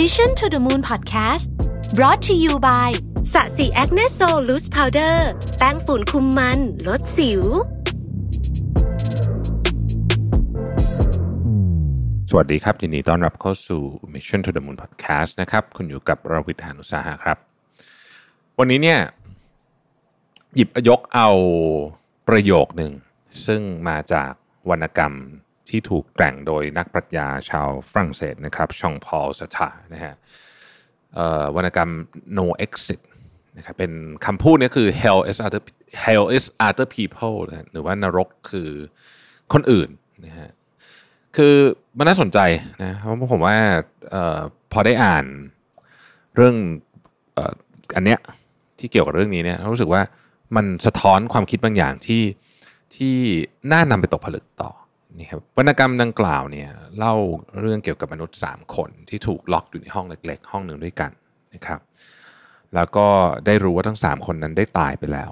Mission to the Moon Podcast brought to you by Sasi Acne Sol Loose Powder แป้งฝุ่นคุมมัน ลดสิว สวัสดีครับยินดีต้อนรับเข้าสู่ Mission to the Moon Podcast นะครับ คุณอยู่กับรวิศ หาญอุตสาหะครับ วันนี้เนี่ย หยิบยกเอาประโยคหนึ่ง ซึ่งมาจากวรรณกรรม ที่ถูกแต่งโดยนักปรัชญาชาวฝรั่งเศสนะครับชองพอลสตานะฮะวรรณกรรม no exit นะครับเป็นคำพูดนี้คือ hell is other hell is other people นะหรือว่านรกคือคนอื่นนะฮะคือมันน่าสนใจนะเพราะผมว่าออพอได้อ่านเรื่องอออันเนี้ยที่เกี่ยวกับเรื่องนี้เนี่ยรู้สึกว่ามันสะท้อนความคิดบางอย่างที่ที่น่านำไปตกผลึกต่อ นี่ครับวรรณกรรมดังกล่าวเนี่ยเล่าเรื่องเกี่ยวกับมนุษย์ 3 คนที่ถูกล็อกอยู่ในห้องเล็ก ๆ ห้องหนึ่งด้วยกันนะครับ แล้วก็ได้รู้ว่าทั้ง 3 คนนั้นได้ตายไปแล้ว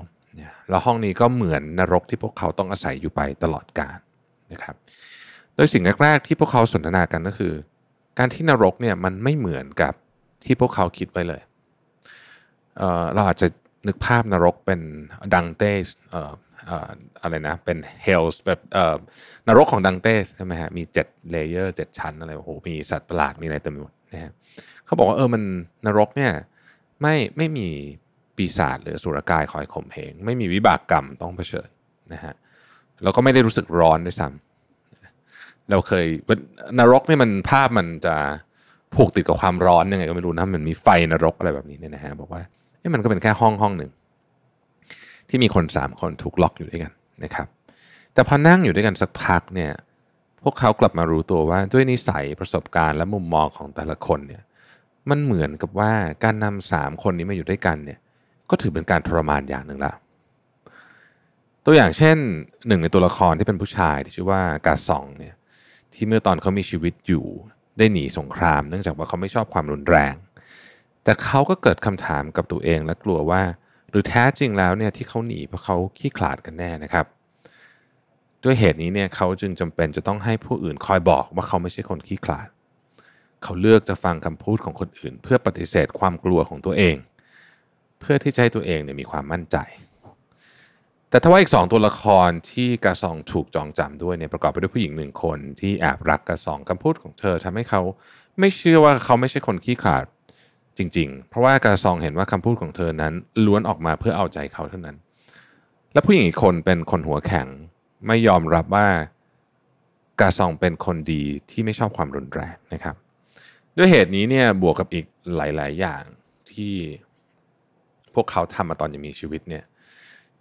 แล้วห้องนี้ก็เหมือนนรกที่พวกเขาต้องอาศัยอยู่ไปตลอดกาลนะครับ โดยสิ่งแรกๆที่พวกเขาสนทนากันก็คือ การที่นรกเนี่ยมันไม่เหมือนกับที่พวกเขาคิดไว้เลยเราอาจจะนึกภาพนรกเป็นดังเต้ อะไรนะ เป็น Hell แบบนรกของดังเต้ใช่ไหมฮะมีเจ็ด layer เจ็ดชั้นอะไรโอ้โหมีสัตว์ประหลาดมีอะไรเต็มไปหมดนะฮะเขาบอกว่าเออมันนรกเนี่ยไม่ไม่มีปีศาจหรืออสุรกายคอยข่มเหงไม่มีวิบากกรรมต้องเผชิญนะฮะแล้วก็ไม่ได้รู้สึกร้อนด้วยซ้ำเราเคยนรกเนี่ยมันภาพมันจะผูกติดกับความร้อนยังไงก็ไม่รู้นะมันมีไฟนรกอะไรแบบนี้เนี่ยนะฮะบอกว่าเอ้มันก็เป็นแค่ห้องห้องหนึ่ง ที่มีคนสามคนถูกล็อกอยู่ด้วยกันนะครับ แต่พอนั่งอยู่ด้วยกันสักพักเนี่ยพวกเขากลับมารู้ตัวว่าด้วยนิสัยประสบการณ์และมุมมองของแต่ละคนเนี่ยมันเหมือนกับว่าการนำสามคนนี้มาอยู่ด้วยกันเนี่ยก็ถือเป็นการทรมานอย่างหนึ่งละตัวอย่างเช่นหนึ่งในตัวละครที่เป็นผู้ชายที่ชื่อว่ากาซองเนี่ยที่เมื่อตอนเขามีชีวิตอยู่ได้หนีสงคราม เนื่องจากว่าเขาไม่ชอบความรุนแรง แต่เขาก็เกิดคำถามกับตัวเองและกลัวว่า หรือแท้จริงแล้วเนี่ยที่เขาหนีเพราะเขาขี้ขลาดกันแน่นะครับ ด้วยเหตุนี้เนี่ยเขาจึงจำเป็นจะต้องให้ผู้อื่นคอยบอกว่าเขาไม่ใช่คนขี้ขลาด เขาเลือกจะฟังคำพูดของคนอื่น เพื่อปฏิเสธความกลัวของตัวเอง เพื่อที่จะให้ตัวเองเนี่ยมีความมั่นใจ แต่ถ้าว่าอีกสองตัวละครที่กาซองถูกจองจำด้วยเนี่ยประกอบไปด้วยผู้หญิงหนึ่งคนที่แอบรักกาซองคำพูดของเธอทำให้เขาไม่เชื่อว่าเขาไม่ใช่คนขี้ขลาด จริง ๆ เพราะว่ากาซองเห็นว่าคำพูดของเธอนั้นล้วนออกมาเพื่อเอาใจเขาเท่านั้น และผู้หญิงอีกคนเป็นคนหัวแข็ง ไม่ยอมรับว่ากาซองเป็นคนดีที่ไม่ชอบความรุนแรงนะครับ ด้วยเหตุนี้เนี่ยบวกกับอีกหลาย ๆ อย่างที่พวกเขาทำมาตอนยังมีชีวิตเนี่ย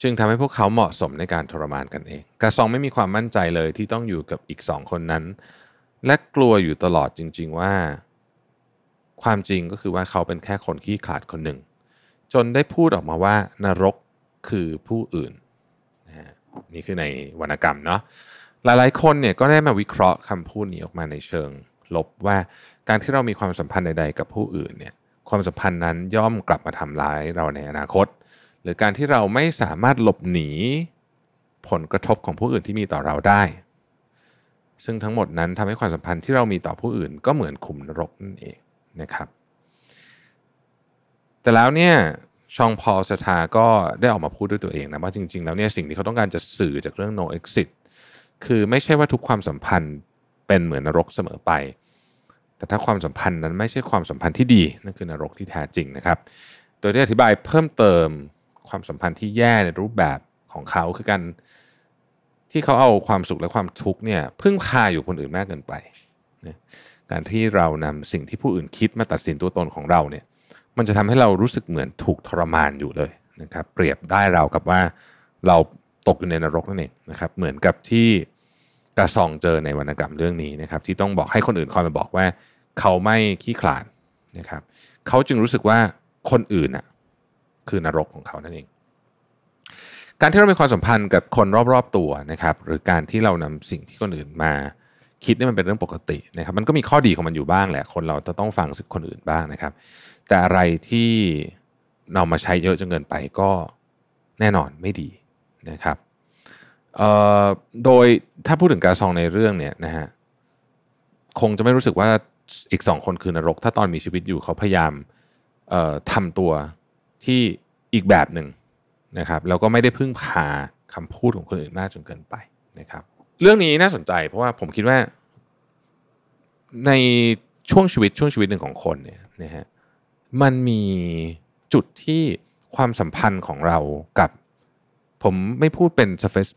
จึงทำให้พวกเขาเหมาะสมในการทรมานกันเอง กาซองไม่มีความมั่นใจเลยที่ต้องอยู่กับอีกสองคนนั้น และกลัวอยู่ตลอดจริง ๆ ว่า ความจริงก็คือว่าเขาเป็นแค่คนขี้ขลาดคนหนึ่ง จนได้พูดออกมาว่านรกคือผู้อื่นนี่คือในวรรณกรรมเนาะหลายๆ คนเนี่ยก็ได้มาวิเคราะห์คำพูดนี้ออกมาในเชิง ลบว่าการที่เรามีความสัมพันธ์ใดๆกับผู้อื่นเนี่ยความสัมพันธ์นั้นย่อมกลับมาทำร้ายเราในอนาคต หรือการที่เราไม่สามารถหลบหนีผลกระทบของผู้อื่นที่มีต่อเราได้ ซึ่งทั้งหมดนั้นทำให้ความสัมพันธ์ที่เรามีต่อผู้อื่น ก็เหมือนขุมนรกนั่นเอง นะครับ แต่แล้วเนี่ยชองพอลสทาก็ได้ออกมาพูดด้วยตัวเองนะว่าจริง ๆ แล้วเนี่ยสิ่งที่เขาต้องการจะสื่อจากเรื่อง no exit คือไม่ใช่ว่าทุกความสัมพันธ์เป็นเหมือนนรกเสมอไป แต่ถ้าความสัมพันธ์นั้นไม่ใช่ความสัมพันธ์ที่ดีนั่นคือนรกที่แท้จริงนะครับ โดยที่อธิบายเพิ่มเติมความสัมพันธ์ที่แย่ในรูปแบบของเขาคือการที่เขาเอาความสุขและความทุกข์เนี่ยพึ่งพาอยู่คนอื่นมากเกินไป การที่เรานำสิ่งที่ผู้อื่นคิดมาตัดสินตัวตนของเราเนี่ย มันจะทำให้เรารู้สึกเหมือนถูกทรมานอยู่เลยนะครับ เปรียบได้เรากับว่าเราตกอยู่ในนรกนั่นเองนะครับ เหมือนกับที่กระซองเจอในวรรณกรรมเรื่องนี้นะครับ ที่ต้องบอกให้คนอื่นคอยมาบอกว่า เขาไม่ขี้ขลาดนะครับ เขาจึงรู้สึกว่าคนอื่นอะคือนรกของเขานั่นเองการที่เรามีความสัมพันธ์กับคนรอบๆตัวนะครับ หรือการที่เรานำสิ่งที่คนอื่นมา คิดนี่มันเป็นเรื่องปกตินะครับ มันก็มีข้อดีของมันอยู่บ้างแหละ คนเราจะต้องฟังสึกคนอื่นบ้างนะครับ แต่อะไรที่เรามาใช้เยอะจนเกินไปก็แน่นอนไม่ดีนะครับโดยถ้าพูดถึงการซองในเรื่องเนี่ยนะฮะคงจะไม่รู้สึกว่าอีกสองคนคือนรก ถ้าตอนมีชีวิตอยู่เขาพยายามทำตัวที่อีกแบบหนึ่งนะครับแล้วก็ไม่ได้พึ่งพาคำพูดของคนอื่นมากจนเกินไปนะครับ เรื่องนี้น่าสนใจเพราะว่าผมคิดว่า ในช่วงชีวิตช่วงชีวิตหนึ่งของคนเนี่ยนะฮะมันมีจุดที่ความสัมพันธ์ของเรากับ ผมไม่พูดเป็นสเปซ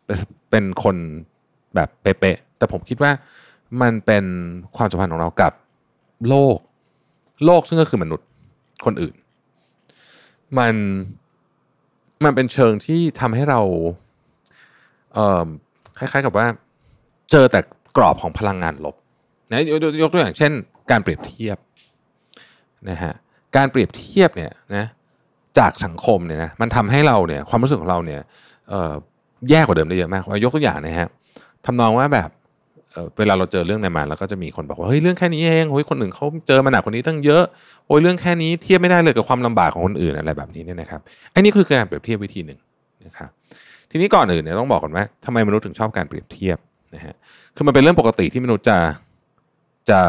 เป็นคนแบบเป๊ะๆแต่ผมคิดว่ามันเป็นความสัมพันธ์ของเรากับโลก โลกซึ่งก็คือมนุษย์คนอื่น มันมันเป็นเชิงที่ทำให้เราเอ่อคล้ายๆกับว่า เจอแต่กรอบของพลังงานลบนะยกตัวอย่างเช่น การเปรียบเทียบนะฮะการเปรียบเทียบเนี่ยนะจากสังคมเนี่ยนะมันทำให้เราเนี่ยความรู้สึกของเราเนี่ยแย่กว่าเดิมได้เยอะมากยกตัวอย่างนะฮะทำนองว่าแบบเเวลาเราเจอเรื่องไหนมาแล้วก็จะมีคนบอกว่าเฮ้ยเรื่องแค่นี้เองโอ้ยคนอื่นเขาเจอมาหนักกว่านี้ตั้งเยอะโอ้ยเรื่องแค่นี้เทียบไม่ได้เลยกับความลำบากของคนอื่นอะไรแบบนี้เนี่ยนะครับอันนี้คือการเปรียบเทียบวิธีหนึ่งนะครับทีนี้ก่อนอื่นเนี่ยต้องบอกก่อนว่าทำไมมนุษย์ถึงชอบการเปรียบเทียบ นะฮะคือมันเป็นเรื่องปกติที่มนุษย์จะจะ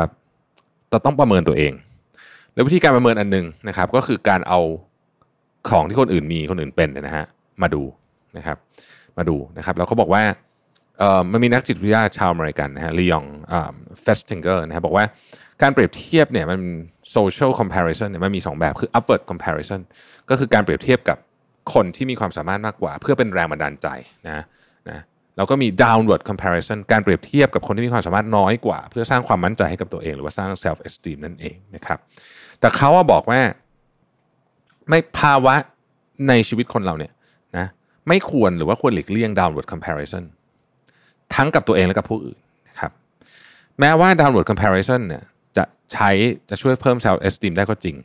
จะต้องประเมินตัวเอง แล้ววิธีการประเมินอันหนึ่งนะครับ ก็คือการเอาของที่คนอื่นมีคนอื่นเป็นนะฮะมาดูนะครับ มาดูนะครับแล้วเขาบอกว่าเออมันมีนักจิตวิทยาชาวอเมริกันนะฮะลีออน เฟสติงเกอร์นะครับบอกว่าการเปรียบเทียบเนี่ยมัน social comparison เนี่ยมันมี 2 แบบคือ upward comparison ก็คือการเปรียบเทียบกับคนที่มีความสามารถมากกว่า เพื่อเป็นแรงบันดาลใจนะนะ แล้วก็มี downward comparison การเปรียบเทียบกับคนที่มีความสามารถน้อยกว่า เพื่อสร้างความมั่นใจให้กับตัวเอง หรือว่าสร้าง self esteem นั่นเองนะครับ แต่เขาบอกว่าไม่ภาวะในชีวิตคนเราเนี่ยนะไม่ควรหรือว่าควรหลีกเลี่ยง downward comparison ทั้งกับตัวเองและกับผู้อื่นนะครับแม้ว่า downward comparison เนี่ยจะใช้จะช่วยเพิ่ม self esteem ได้ก็จริง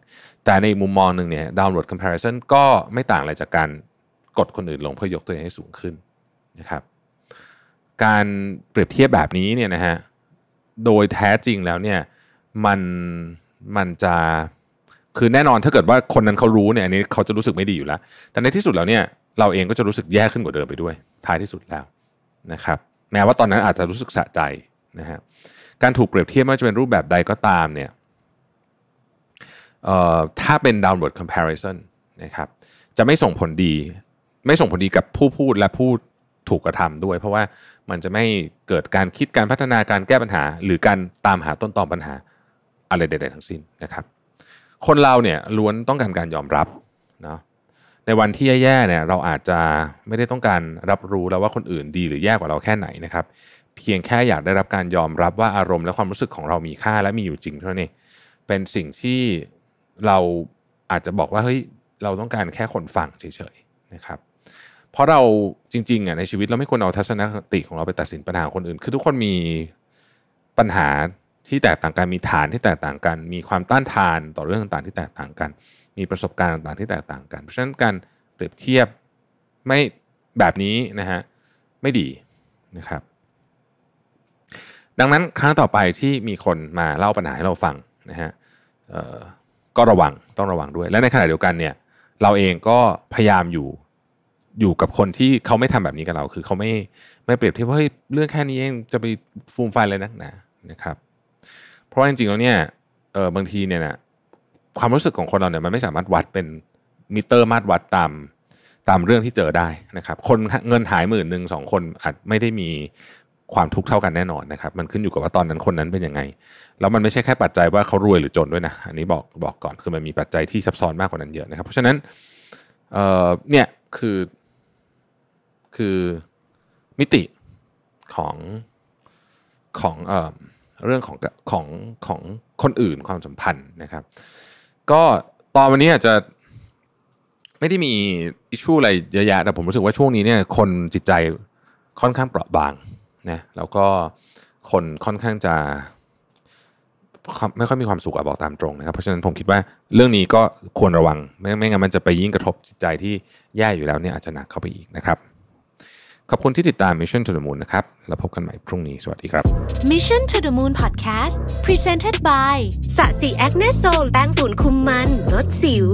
แต่ในมุมมองหนึ่งเนี่ย downward comparison ก็ไม่ต่างอะไรจากการกดคนอื่นลงเพื่อยกตัวเองให้สูงขึ้นนะครับ การเปรียบเทียบแบบนี้เนี่ยนะฮะโดยแท้จริงแล้วเนี่ยมันมันจะคือแน่นอนถ้าเกิดว่าคนนั้นเขารู้เนี่ยอันนี้เขาจะรู้สึกไม่ดีอยู่แล้ว แต่ในที่สุดแล้วเนี่ยเราเองก็จะรู้สึกแย่ขึ้นกว่าเดิมไปด้วย ท้ายที่สุดแล้วนะครับ แม้ว่าตอนนั้นอาจจะรู้สึกสะใจนะฮะการถูกเปรียบเทียบไม่ว่าจะเป็นรูปแบบใดก็ตามเนี่ยเอ่อถ้าเป็น downward comparison นะครับจะไม่ส่งผลดี ไม่ส่งผลดีกับผู้พูดและผู้ ถูกกระทำด้วย เพราะว่ามันจะไม่เกิดการคิดการพัฒนาการแก้ปัญหา หรือการตามหาต้นตอปัญหาอะไรใดๆทั้งสิ้นนะครับ คนเราเนี่ยล้วนต้องการการยอมรับเนาะในวันที่แย่ๆเนี่ยเราอาจจะไม่ได้ต้องการรับรู้แล้วว่าคนอื่นดีหรือแย่กว่าเราแค่ไหนนะครับ เพียงแค่อยากได้รับการยอมรับว่าอารมณ์และความรู้สึกของเรามีค่าและมีอยู่จริงเท่านั้นเองเป็นสิ่งที่เราอาจจะบอกว่าเฮ้ยเราต้องการแค่คนฟังเฉยๆนะครับ เพราะเราจริงๆอะในชีวิตเราไม่ควรเอาทัศนคติของเราไปตัดสินปัญหาคนอื่น คือทุกคนมีปัญหาที่แตกต่างกันมีฐานที่แตกต่างกัน มีความต้านทานต่อเรื่องต่างๆที่แตกต่างกัน มีประสบการณ์ต่างๆที่แตกต่างกัน เพราะฉะนั้นการเปรียบเทียบไม่แบบนี้นะฮะไม่ดีนะครับ ดังนั้นครั้งต่อไปที่มีคนมาเล่าปัญหาให้เราฟังนะฮะก็ระวังต้องระวังด้วย และในขณะเดียวกันเนี่ยเราเองก็พยายามอยู่ อยู่กับคนที่เขาไม่ทำแบบนี้กับเรา คือเขาไม่ไม่เปรียบเทียบว่าเฮ้ยเรื่องแค่นี้เองจะไปฟูมไฟเลยนักหนานะครับ เพราะว่าจริงๆแล้วเนี่ยเออบางทีเนี่ยนะความรู้สึกของคนเราเนี่ยมันไม่สามารถวัดเป็นมิเตอร์มาตรวัดตามตามเรื่องที่เจอได้นะครับ คนเงินหายหมื่นหนึ่งสองคนอาจไม่ได้มีความทุกข์เท่ากันแน่นอนนะครับ มันขึ้นอยู่กับว่าตอนนั้นคนนั้นเป็นยังไง แล้วมันไม่ใช่แค่ปัจจัยว่าเขารวยหรือจนด้วยนะ อันนี้บอกบอกก่อนคือมันมีปัจจัยที่ซับซ้อนมากกว่านั้นเยอะนะครับ เพราะฉะนั้นเเนี่ยคือ คือมิติของของเอ่อเรื่องของของของคนอื่นความสัมพันธ์นะครับ ก็ตอนวันนี้อาจจะไม่ได้มีอิชชูอะไรเยอะแยะแต่ผมรู้สึกว่าช่วงนี้เนี่ยคนจิตใจค่อนข้างเปราะบางนะแล้วก็คนค่อนข้างจะไม่ค่อยมีความสุขอะบอกตามตรงนะครับ เพราะฉะนั้นผมคิดว่าเรื่องนี้ก็ควรระวัง ไม่ไม่งั้นมันจะไปยิ่งกระทบจิตใจที่แย่อยู่แล้วเนี่ยอาจจะหนักเข้าไปอีกนะครับ ขอบคุณที่ติดตาม Mission to the Moon นะครับ แล้วพบกันใหม่พรุ่งนี้ สวัสดีครับ Mission to the Moon Podcast Presented by สะสีแอคเนโซลแป้งฝุ่นคุมมันลดสิว